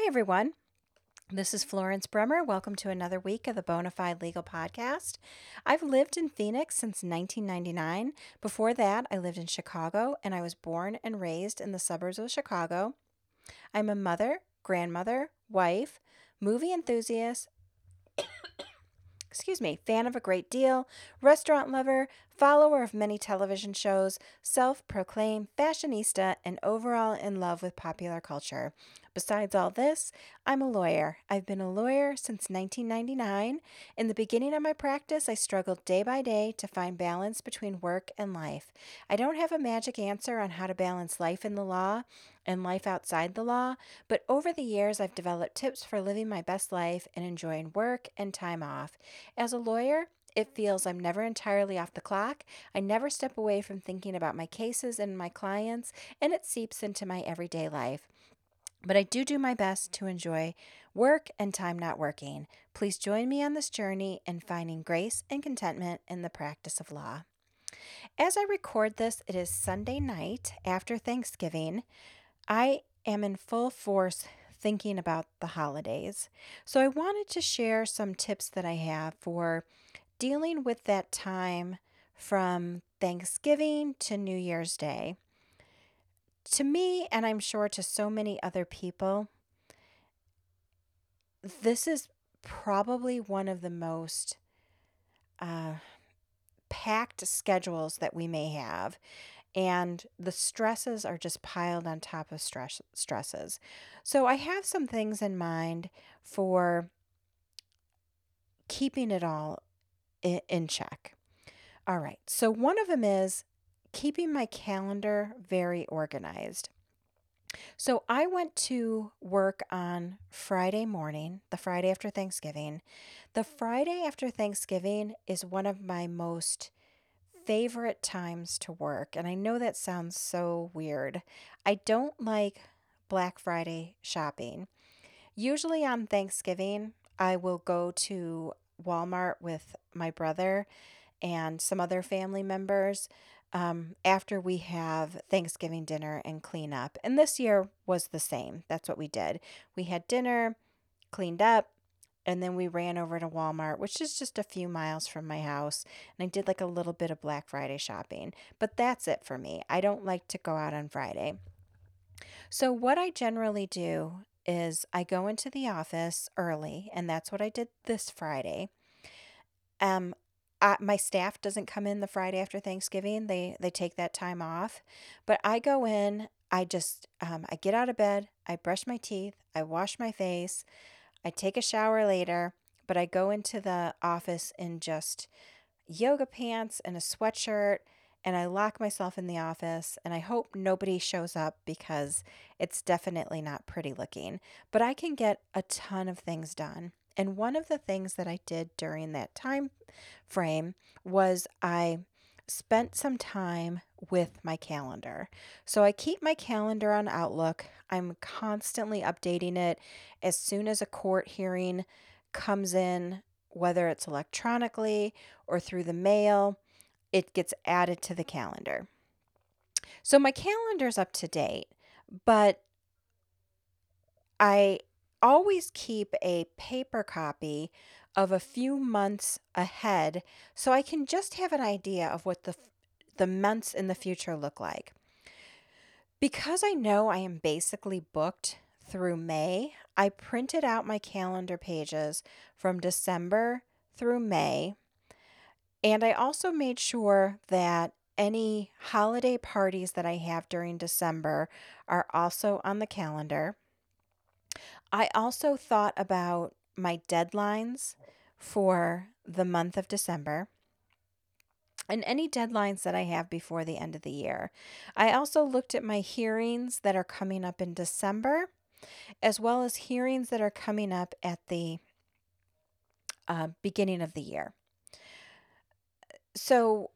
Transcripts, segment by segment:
Hi, everyone. This is Florence Brummer. Welcome to another week of the Bonafide Legal Podcast. I've lived in Phoenix since 1999. Before that, I lived in Chicago and I was born and raised in the suburbs of Chicago. I'm a mother, grandmother, wife, movie enthusiast, excuse me, fan of a great deal, restaurant lover, follower of many television shows, self proclaimed fashionista, and overall in love with popular culture. Besides all this, I'm a lawyer. I've been a lawyer since 1999. In the beginning of my practice, I struggled day by day to find balance between work and life. I don't have a magic answer on how to balance life in the law and life outside the law, but over the years, I've developed tips for living my best life and enjoying work and time off. As a lawyer, it feels I'm never entirely off the clock. I never step away from thinking about my cases and my clients, and it seeps into my everyday life. But I do do my best to enjoy work and time not working. Please join me on this journey in finding grace and contentment in the practice of law. As I record this, it is Sunday night after Thanksgiving. I am in full force thinking about the holidays. So I wanted to share some tips that I have for dealing with that time from Thanksgiving to New Year's Day to me, and I'm sure to so many other people, this is probably one of the most uh, packed schedules that we may have. And the stresses are just piled on top of stress stresses. So I have some things in mind for keeping it all in, in check. All right. So one of them is keeping my calendar very organized. So I went to work on Friday morning, the Friday after Thanksgiving. The Friday after Thanksgiving is one of my most favorite times to work. And I know that sounds so weird. I don't like Black Friday shopping. Usually on Thanksgiving, I will go to Walmart with my brother and some other family members um, after we have Thanksgiving dinner and clean up. And this year was the same. That's what we did. We had dinner, cleaned up, and then we ran over to Walmart, which is just a few miles from my house. And I did like a little bit of Black Friday shopping. But that's it for me. I don't like to go out on Friday. So, what I generally do is I go into the office early, and that's what I did this Friday. Um, My staff doesn't come in the Friday after Thanksgiving. They they take that time off, but I go in. I just um, I get out of bed. I brush my teeth. I wash my face. I take a shower later, but I go into the office in just yoga pants and a sweatshirt and I lock myself in the office and I hope nobody shows up because it's definitely not pretty looking. But I can get a ton of things done. And one of the things that I did during that time frame was I spent some time with my calendar. So I keep my calendar on Outlook. I'm constantly updating it as soon as a court hearing comes in, whether it's electronically or through the mail, it gets added to the calendar. So my calendar's up to date, but I always keep a paper copy of a few months ahead so I can just have an idea of what the the months in the future look like. Because I know I am basically booked through May, I printed out my calendar pages from December through May. And I also made sure that any holiday parties that I have during December are also on the calendar. I also thought about my deadlines for the month of December and any deadlines that I have before the end of the year. I also looked at my hearings that are coming up in December, as well as hearings that are coming up at the uh, beginning of the year. So,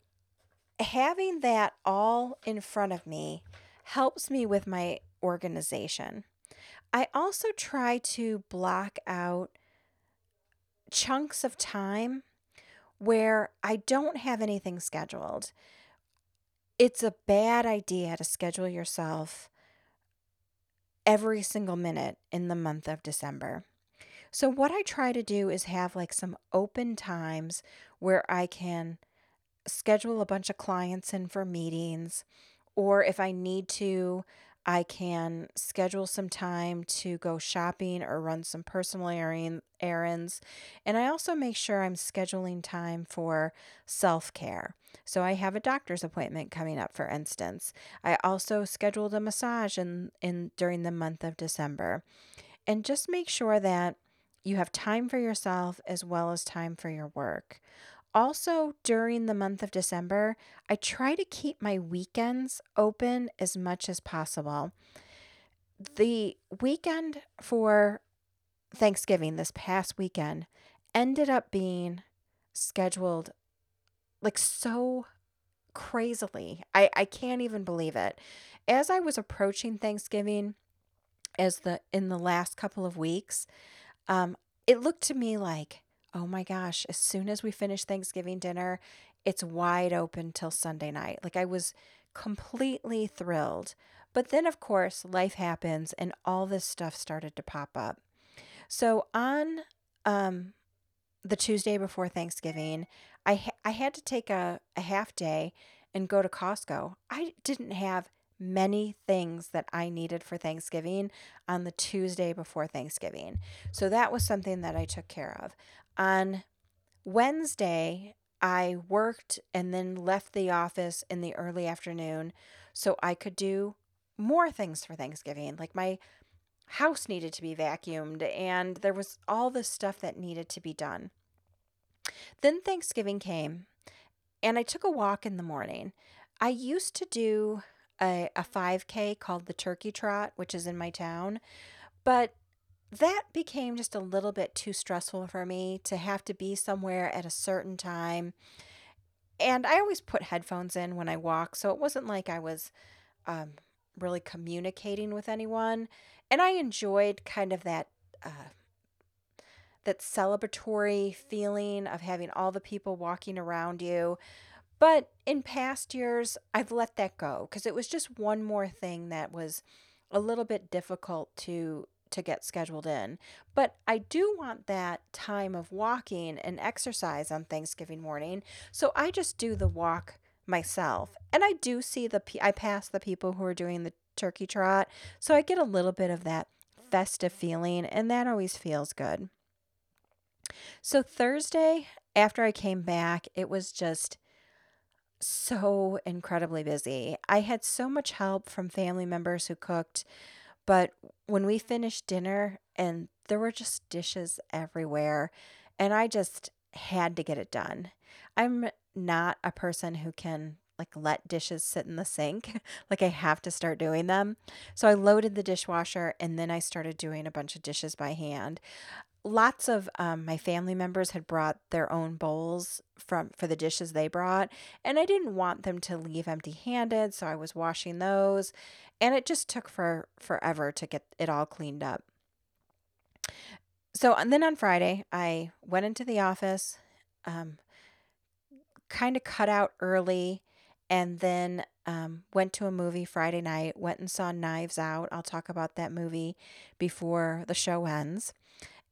having that all in front of me helps me with my organization. I also try to block out chunks of time where I don't have anything scheduled. It's a bad idea to schedule yourself every single minute in the month of December. So, what I try to do is have like some open times where I can schedule a bunch of clients in for meetings, or if I need to, I can schedule some time to go shopping or run some personal errand- errands. And I also make sure I'm scheduling time for self care. So I have a doctor's appointment coming up, for instance. I also scheduled a massage in, in during the month of December. And just make sure that you have time for yourself as well as time for your work. Also, during the month of December, I try to keep my weekends open as much as possible. The weekend for Thanksgiving, this past weekend, ended up being scheduled like so crazily. I, I can't even believe it. As I was approaching Thanksgiving, as the in the last couple of weeks, um, it looked to me like, oh my gosh, as soon as we finish Thanksgiving dinner, it's wide open till Sunday night. Like I was completely thrilled. But then, of course, life happens and all this stuff started to pop up. So on um, the Tuesday before Thanksgiving, I, ha- I had to take a, a half day and go to Costco. I didn't have many things that I needed for Thanksgiving on the Tuesday before Thanksgiving. So that was something that I took care of. On Wednesday, I worked and then left the office in the early afternoon so I could do more things for Thanksgiving. Like my house needed to be vacuumed and there was all this stuff that needed to be done. Then Thanksgiving came and I took a walk in the morning. I used to do a, a 5K called the Turkey Trot, which is in my town. But that became just a little bit too stressful for me to have to be somewhere at a certain time. And I always put headphones in when I walk, so it wasn't like I was um, really communicating with anyone. And I enjoyed kind of that. Uh, that celebratory feeling of having all the people walking around you but in past years, I've let that go because it was just one more thing that was a little bit difficult to to get scheduled in. But I do want that time of walking and exercise on Thanksgiving morning. So I just do the walk myself. And I do see the I pass the people who are doing the turkey trot. So I get a little bit of that festive feeling and that always feels good. So Thursday after I came back, it was just so incredibly busy. I had so much help from family members who cooked, but when we finished dinner and there were just dishes everywhere, and I just had to get it done. I'm not a person who can like let dishes sit in the sink. like I have to start doing them. So I loaded the dishwasher and then I started doing a bunch of dishes by hand lots of um, my family members had brought their own bowls from for the dishes they brought and i didn't want them to leave empty handed so i was washing those and it just took for forever to get it all cleaned up so and then on friday i went into the office um, kind of cut out early and then um, went to a movie friday night went and saw knives out i'll talk about that movie before the show ends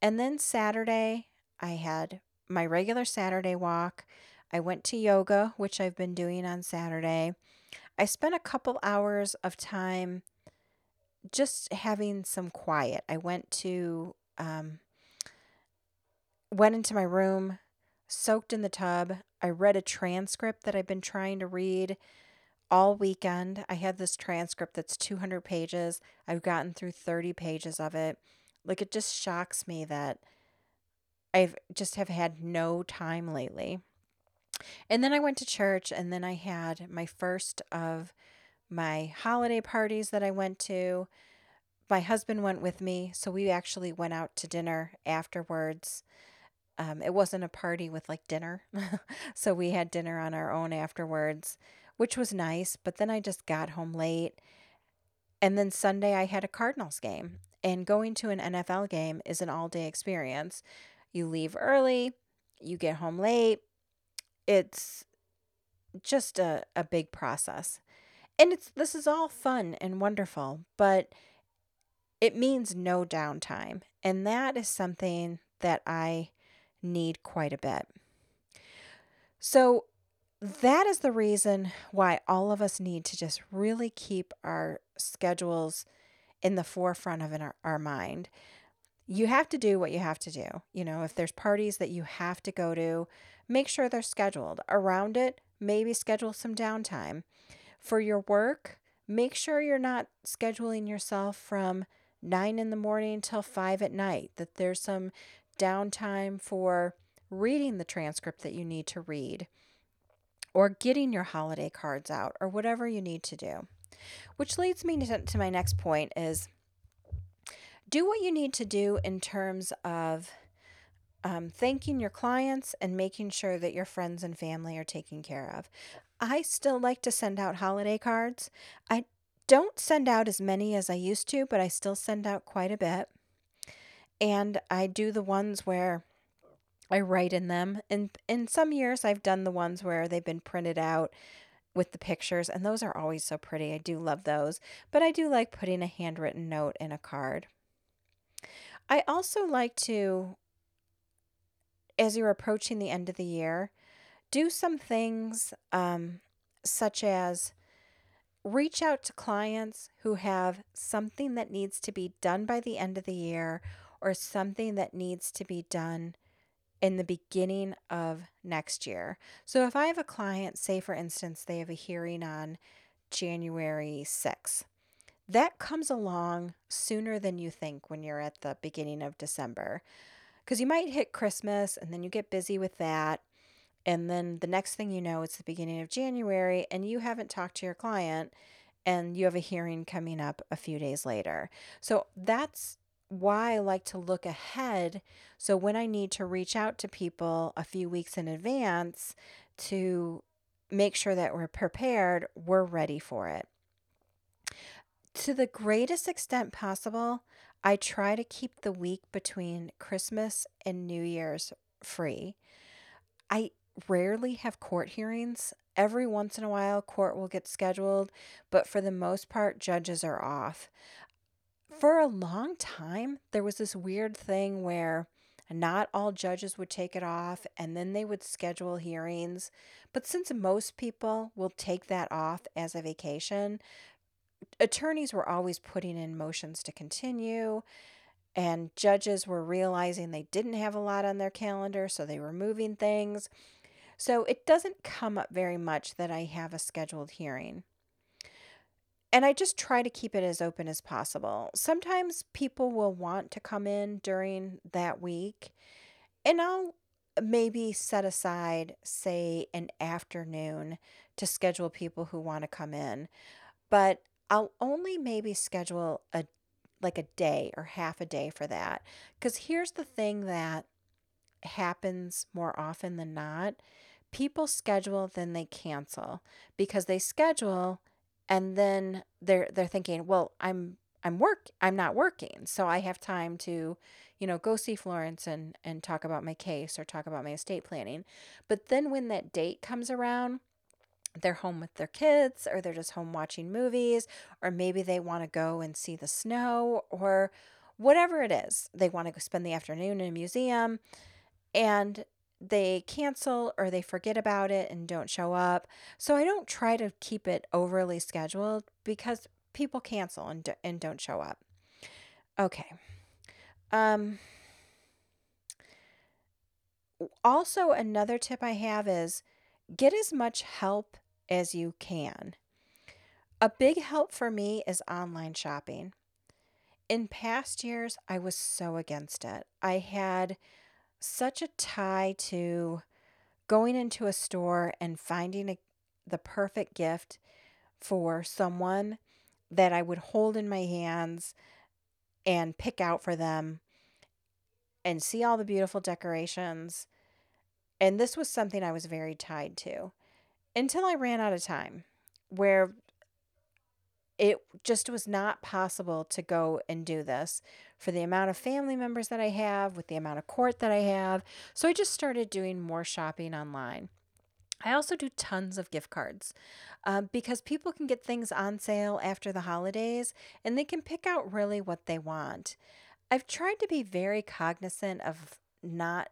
and then Saturday, I had my regular Saturday walk. I went to yoga, which I've been doing on Saturday. I spent a couple hours of time just having some quiet. I went to um, went into my room, soaked in the tub. I read a transcript that I've been trying to read all weekend. I had this transcript that's 200 pages. I've gotten through 30 pages of it. Like it just shocks me that I've just have had no time lately. And then I went to church and then I had my first of my holiday parties that I went to. My husband went with me, so we actually went out to dinner afterwards. Um, it wasn't a party with like dinner, so we had dinner on our own afterwards, which was nice. But then I just got home late. And then Sunday, I had a Cardinals game, and going to an NFL game is an all day experience. You leave early, you get home late. It's just a, a big process. And it's this is all fun and wonderful, but it means no downtime. And that is something that I need quite a bit. So, that is the reason why all of us need to just really keep our schedules in the forefront of our, our mind. You have to do what you have to do. You know, if there's parties that you have to go to, make sure they're scheduled. Around it, maybe schedule some downtime. For your work, make sure you're not scheduling yourself from nine in the morning till five at night, that there's some downtime for reading the transcript that you need to read or getting your holiday cards out or whatever you need to do. Which leads me to, my next point is do what you need to do in terms of um, thanking your clients and making sure that your friends and family are taken care of. I still like to send out holiday cards. I don't send out as many as I used to, but I still send out quite a bit. And I do the ones where I write in them. And in some years, I've done the ones where they've been printed out with the pictures, and those are always so pretty. I do love those. But I do like putting a handwritten note in a card. I also like to, as you're approaching the end of the year, do some things um, such as reach out to clients who have something that needs to be done by the end of the year or something that needs to be done in the beginning of next year. So if I have a client, say for instance, they have a hearing on January 6th, that comes along sooner than you think when you're at the beginning of December. Because you might hit Christmas and then you get busy with that. And then the next thing you know, it's the beginning of January and you haven't talked to your client and you have a hearing coming up a few days later. So that's why I like to look ahead. So when I need to reach out to people a few weeks in advance to make sure that we're prepared, we're ready for it. To the greatest extent possible, I try to keep the week between Christmas and New Year's free. I rarely have court hearings. Every once in a while, court will get scheduled, but for the most part, judges are off for a long time, there was this weird thing where not all judges would take it off and then they would schedule hearings. But since most people will take that off as a vacation, attorneys were always putting in motions to continue. And judges were realizing they didn't have a lot on their calendar, so they were moving things. So it doesn't come up very much that I have a scheduled hearing and I just try to keep it as open as possible. Sometimes people will want to come in during that week, and I'll maybe set aside, say, an afternoon to schedule people who want to come in. But I'll only maybe schedule a like a day or half a day for that. Because here's the thing that happens more often than not people schedule, then they cancel because they schedule and then they're they're thinking, well, I'm I'm work I'm not working, so I have time to, you know, go see Florence and and talk about my case or talk about my estate planning. But then when that date comes around, they're home with their kids or they're just home watching movies or maybe they want to go and see the snow or whatever it is. They want to go spend the afternoon in a museum and they cancel or they forget about it and don't show up. So I don't try to keep it overly scheduled because people cancel and, do, and don't show up. Okay. Um also another tip I have is get as much help as you can. A big help for me is online shopping. In past years, I was so against it. I had such a tie to going into a store and finding a, the perfect gift for someone that I would hold in my hands and pick out for them and see all the beautiful decorations. And this was something I was very tied to until I ran out of time, where it just was not possible to go and do this for the amount of family members that I have, with the amount of court that I have. So I just started doing more shopping online. I also do tons of gift cards um, because people can get things on sale after the holidays and they can pick out really what they want. I've tried to be very cognizant of not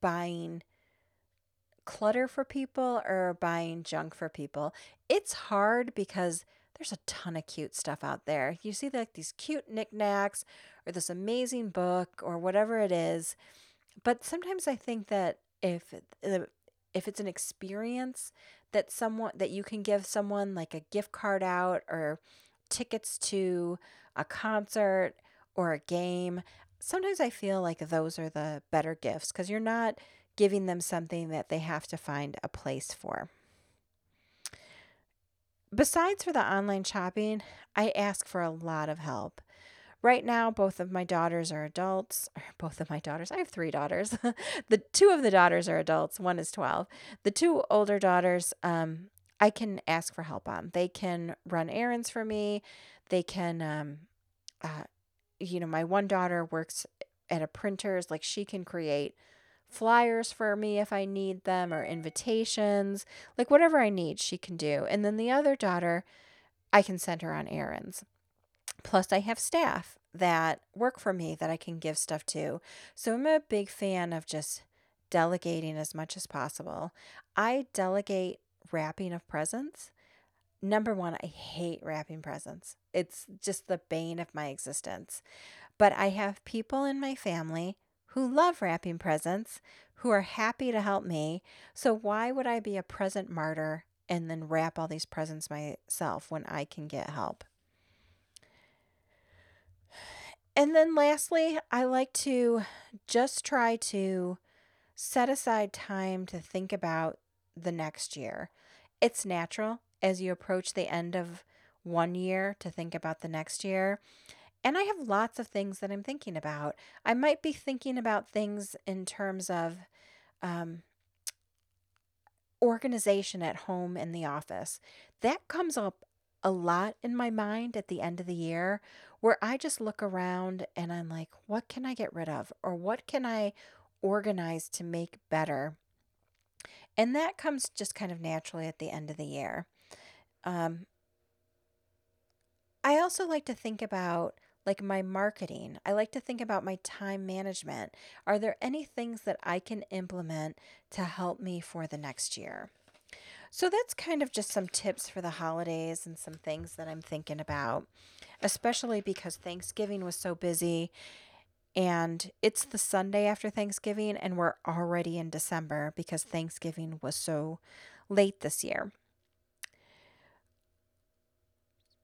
buying clutter for people or buying junk for people. It's hard because there's a ton of cute stuff out there. You see like these cute knickknacks or this amazing book or whatever it is. But sometimes I think that if if it's an experience that someone that you can give someone like a gift card out or tickets to a concert or a game, sometimes I feel like those are the better gifts because you're not giving them something that they have to find a place for. Besides for the online shopping, I ask for a lot of help. Right now, both of my daughters are adults. Both of my daughters, I have three daughters. the two of the daughters are adults, one is 12. The two older daughters, um, I can ask for help on. They can run errands for me. They can, um, uh, you know, my one daughter works at a printer's, like she can create flyers for me if I need them or invitations, like whatever I need, she can do. And then the other daughter, I can send her on errands. Plus, I have staff that work for me that I can give stuff to. So I'm a big fan of just delegating as much as possible. I delegate wrapping of presents. Number one, I hate wrapping presents. It's just the bane of my existence. But I have people in my family who love wrapping presents, who are happy to help me. So why would I be a present martyr and then wrap all these presents myself when I can get help? And then lastly, I like to just try to set aside time to think about the next year. It's natural as you approach the end of one year to think about the next year. And I have lots of things that I'm thinking about. I might be thinking about things in terms of um, organization at home and the office. That comes up a lot in my mind at the end of the year where I just look around and I'm like, what can I get rid of? Or what can I organize to make better? And that comes just kind of naturally at the end of the year. Um, I also like to think about like my marketing. I like to think about my time management. Are there any things that I can implement to help me for the next year? So that's kind of just some tips for the holidays and some things that I'm thinking about, especially because Thanksgiving was so busy and it's the Sunday after Thanksgiving and we're already in December because Thanksgiving was so late this year.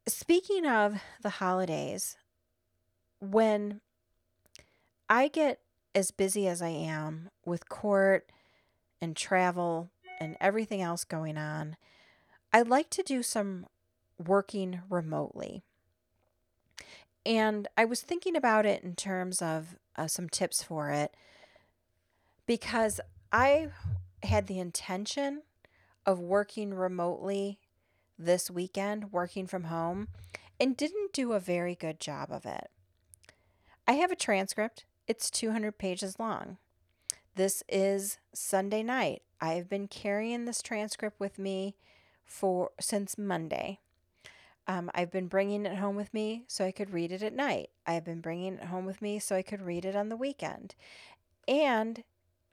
Speaking of the holidays, when I get as busy as I am with court and travel and everything else going on, I'd like to do some working remotely. And I was thinking about it in terms of uh, some tips for it because I had the intention of working remotely this weekend, working from home, and didn't do a very good job of it. I have a transcript, it's 200 pages long. This is Sunday night. I've been carrying this transcript with me for since Monday. Um, I've been bringing it home with me so I could read it at night. I've been bringing it home with me so I could read it on the weekend. And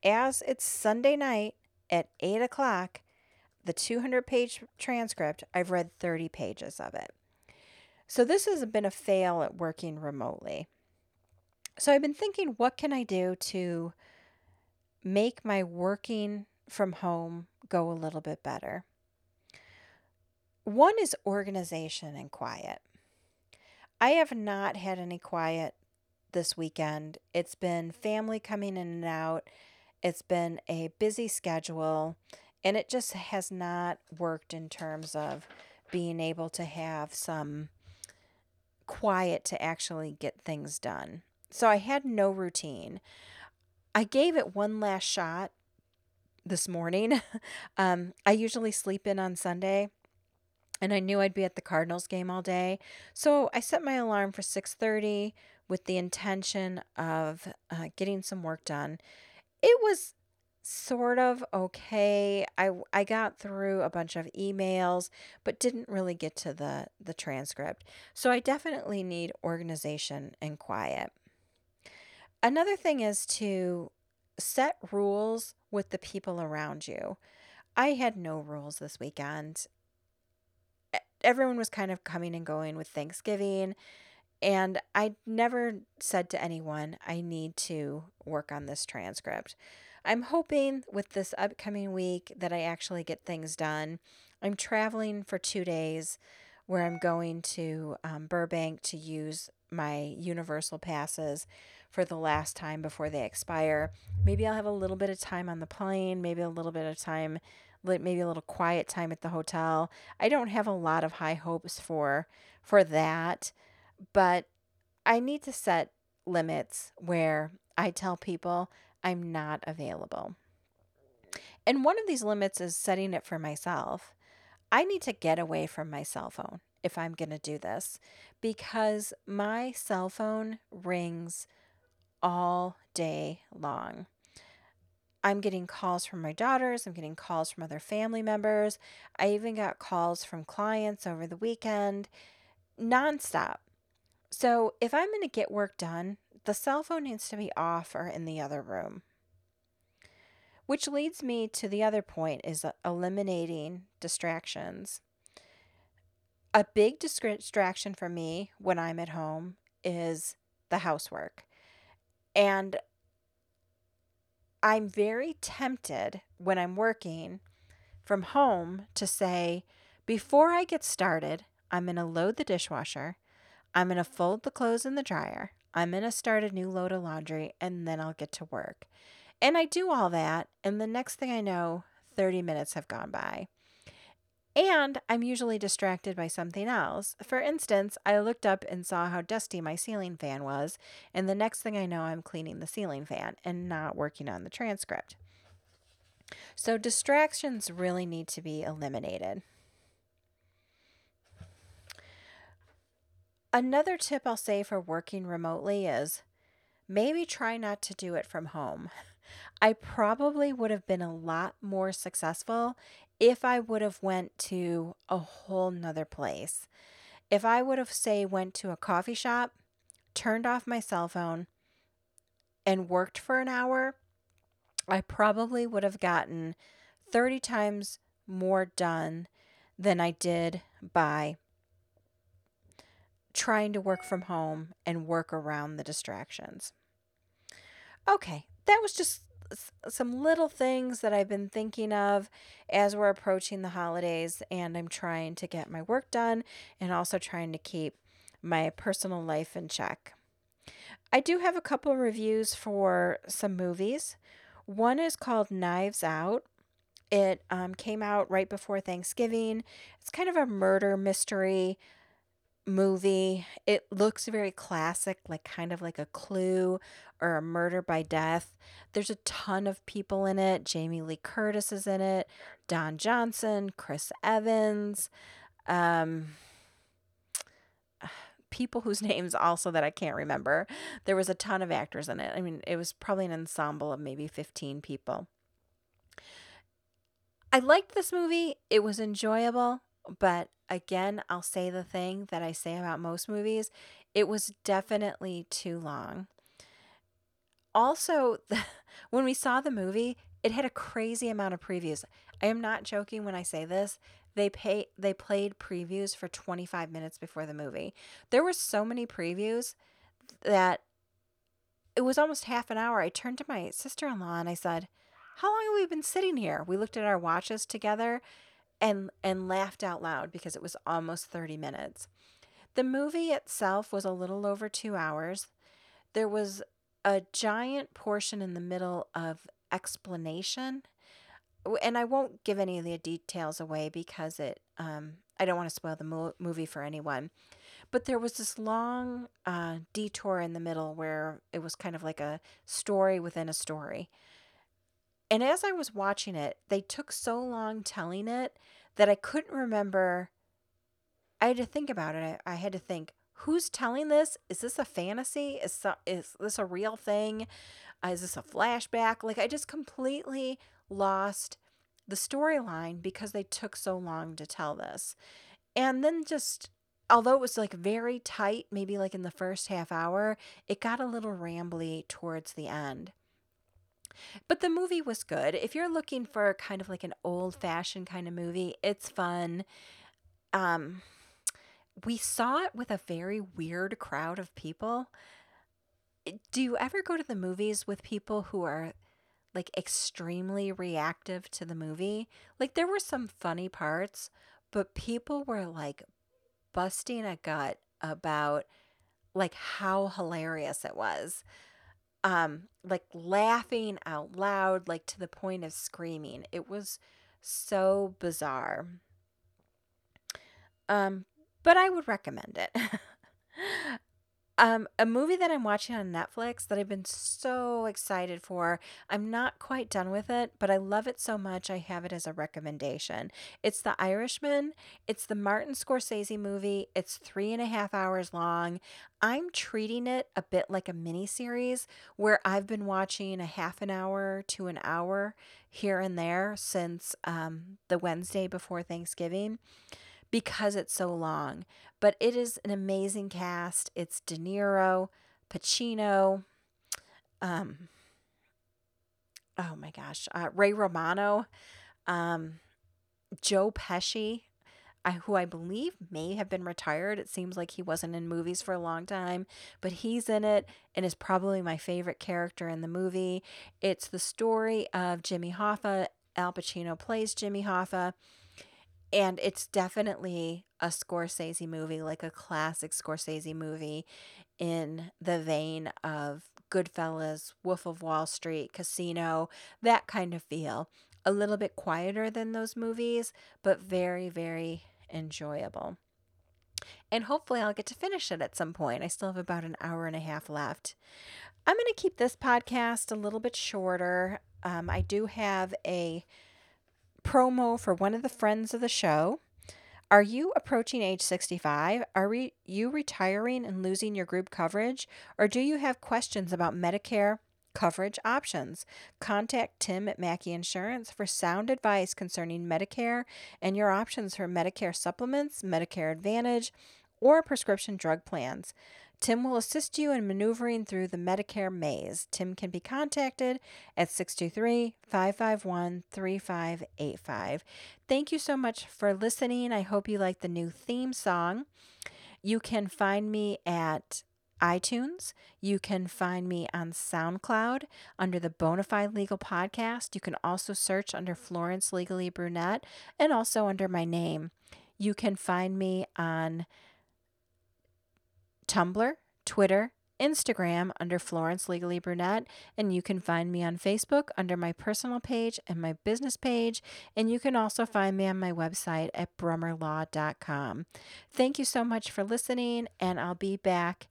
as it's Sunday night at 8 o'clock, the 200 page transcript, I've read 30 pages of it. So this has been a fail at working remotely. So I've been thinking, what can I do to make my working from home go a little bit better. One is organization and quiet. I have not had any quiet this weekend. It's been family coming in and out. It's been a busy schedule, and it just has not worked in terms of being able to have some quiet to actually get things done. So I had no routine. I gave it one last shot this morning. um, I usually sleep in on Sunday and I knew I'd be at the Cardinals game all day. So I set my alarm for 6:30 with the intention of uh, getting some work done. It was sort of okay. I I got through a bunch of emails, but didn't really get to the the transcript. So I definitely need organization and quiet. Another thing is to set rules with the people around you. I had no rules this weekend. Everyone was kind of coming and going with Thanksgiving, and I never said to anyone, I need to work on this transcript. I'm hoping with this upcoming week that I actually get things done. I'm traveling for two days where I'm going to um, Burbank to use my universal passes for the last time before they expire. Maybe I'll have a little bit of time on the plane, maybe a little bit of time, maybe a little quiet time at the hotel. I don't have a lot of high hopes for for that, but I need to set limits where I tell people I'm not available. And one of these limits is setting it for myself. I need to get away from my cell phone if I'm going to do this because my cell phone rings all day long. I'm getting calls from my daughters, I'm getting calls from other family members. I even got calls from clients over the weekend, nonstop. So if I'm going to get work done, the cell phone needs to be off or in the other room. Which leads me to the other point is eliminating distractions. A big distraction for me when I'm at home is the housework. And I'm very tempted when I'm working from home to say, before I get started, I'm going to load the dishwasher, I'm going to fold the clothes in the dryer, I'm going to start a new load of laundry, and then I'll get to work. And I do all that, and the next thing I know, 30 minutes have gone by. And I'm usually distracted by something else. For instance, I looked up and saw how dusty my ceiling fan was, and the next thing I know, I'm cleaning the ceiling fan and not working on the transcript. So, distractions really need to be eliminated. Another tip I'll say for working remotely is maybe try not to do it from home. I probably would have been a lot more successful if I would have went to a whole nother place. If I would have say went to a coffee shop, turned off my cell phone and worked for an hour, I probably would have gotten 30 times more done than I did by trying to work from home and work around the distractions. Okay, that was just some little things that I've been thinking of as we're approaching the holidays, and I'm trying to get my work done and also trying to keep my personal life in check. I do have a couple reviews for some movies. One is called Knives Out. It um, came out right before Thanksgiving. It's kind of a murder mystery movie. It looks very classic, like kind of like a clue or a murder by death. There's a ton of people in it. Jamie Lee Curtis is in it, Don Johnson, Chris Evans, um, people whose names also that I can't remember. There was a ton of actors in it. I mean, it was probably an ensemble of maybe 15 people. I liked this movie. It was enjoyable, but again, I'll say the thing that I say about most movies. It was definitely too long. Also, when we saw the movie, it had a crazy amount of previews. I am not joking when I say this. They pay they played previews for 25 minutes before the movie. There were so many previews that it was almost half an hour. I turned to my sister-in-law and I said, "How long have we been sitting here?" We looked at our watches together and and laughed out loud because it was almost 30 minutes. The movie itself was a little over 2 hours. There was a giant portion in the middle of explanation and I won't give any of the details away because it um I don't want to spoil the mo- movie for anyone. But there was this long uh, detour in the middle where it was kind of like a story within a story. And as I was watching it, they took so long telling it that I couldn't remember. I had to think about it. I, I had to think, who's telling this? Is this a fantasy? Is so, is this a real thing? Uh, is this a flashback? Like, I just completely lost the storyline because they took so long to tell this. And then just although it was like very tight, maybe like in the first half hour, it got a little rambly towards the end. But the movie was good. If you're looking for kind of like an old fashioned kind of movie, it's fun. Um, we saw it with a very weird crowd of people. Do you ever go to the movies with people who are like extremely reactive to the movie? Like there were some funny parts, but people were like busting a gut about like how hilarious it was. Um like laughing out loud like to the point of screaming. It was so bizarre. Um but I would recommend it. Um, a movie that I'm watching on Netflix that I've been so excited for. I'm not quite done with it, but I love it so much I have it as a recommendation. It's The Irishman. It's the Martin Scorsese movie. It's three and a half hours long. I'm treating it a bit like a mini series where I've been watching a half an hour to an hour here and there since um, the Wednesday before Thanksgiving because it's so long. But it is an amazing cast. It's De Niro, Pacino, um, oh my gosh, uh, Ray Romano, um, Joe Pesci, I, who I believe may have been retired. It seems like he wasn't in movies for a long time, but he's in it and is probably my favorite character in the movie. It's the story of Jimmy Hoffa. Al Pacino plays Jimmy Hoffa and it's definitely a Scorsese movie, like a classic Scorsese movie in the vein of Goodfellas, Wolf of Wall Street, Casino, that kind of feel. A little bit quieter than those movies, but very, very enjoyable. And hopefully, I'll get to finish it at some point. I still have about an hour and a half left. I'm going to keep this podcast a little bit shorter. Um, I do have a promo for one of the friends of the show. Are you approaching age 65? Are re- you retiring and losing your group coverage? Or do you have questions about Medicare coverage options? Contact Tim at Mackey Insurance for sound advice concerning Medicare and your options for Medicare supplements, Medicare Advantage, or prescription drug plans. Tim will assist you in maneuvering through the Medicare maze. Tim can be contacted at 623 551 3585. Thank you so much for listening. I hope you like the new theme song. You can find me at iTunes. You can find me on SoundCloud under the Bonafide Legal Podcast. You can also search under Florence Legally Brunette and also under my name. You can find me on Tumblr, Twitter, Instagram under Florence Legally Brunette, and you can find me on Facebook under my personal page and my business page, and you can also find me on my website at brummerlaw.com. Thank you so much for listening, and I'll be back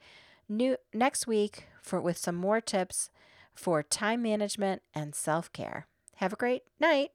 new next week for with some more tips for time management and self-care. Have a great night.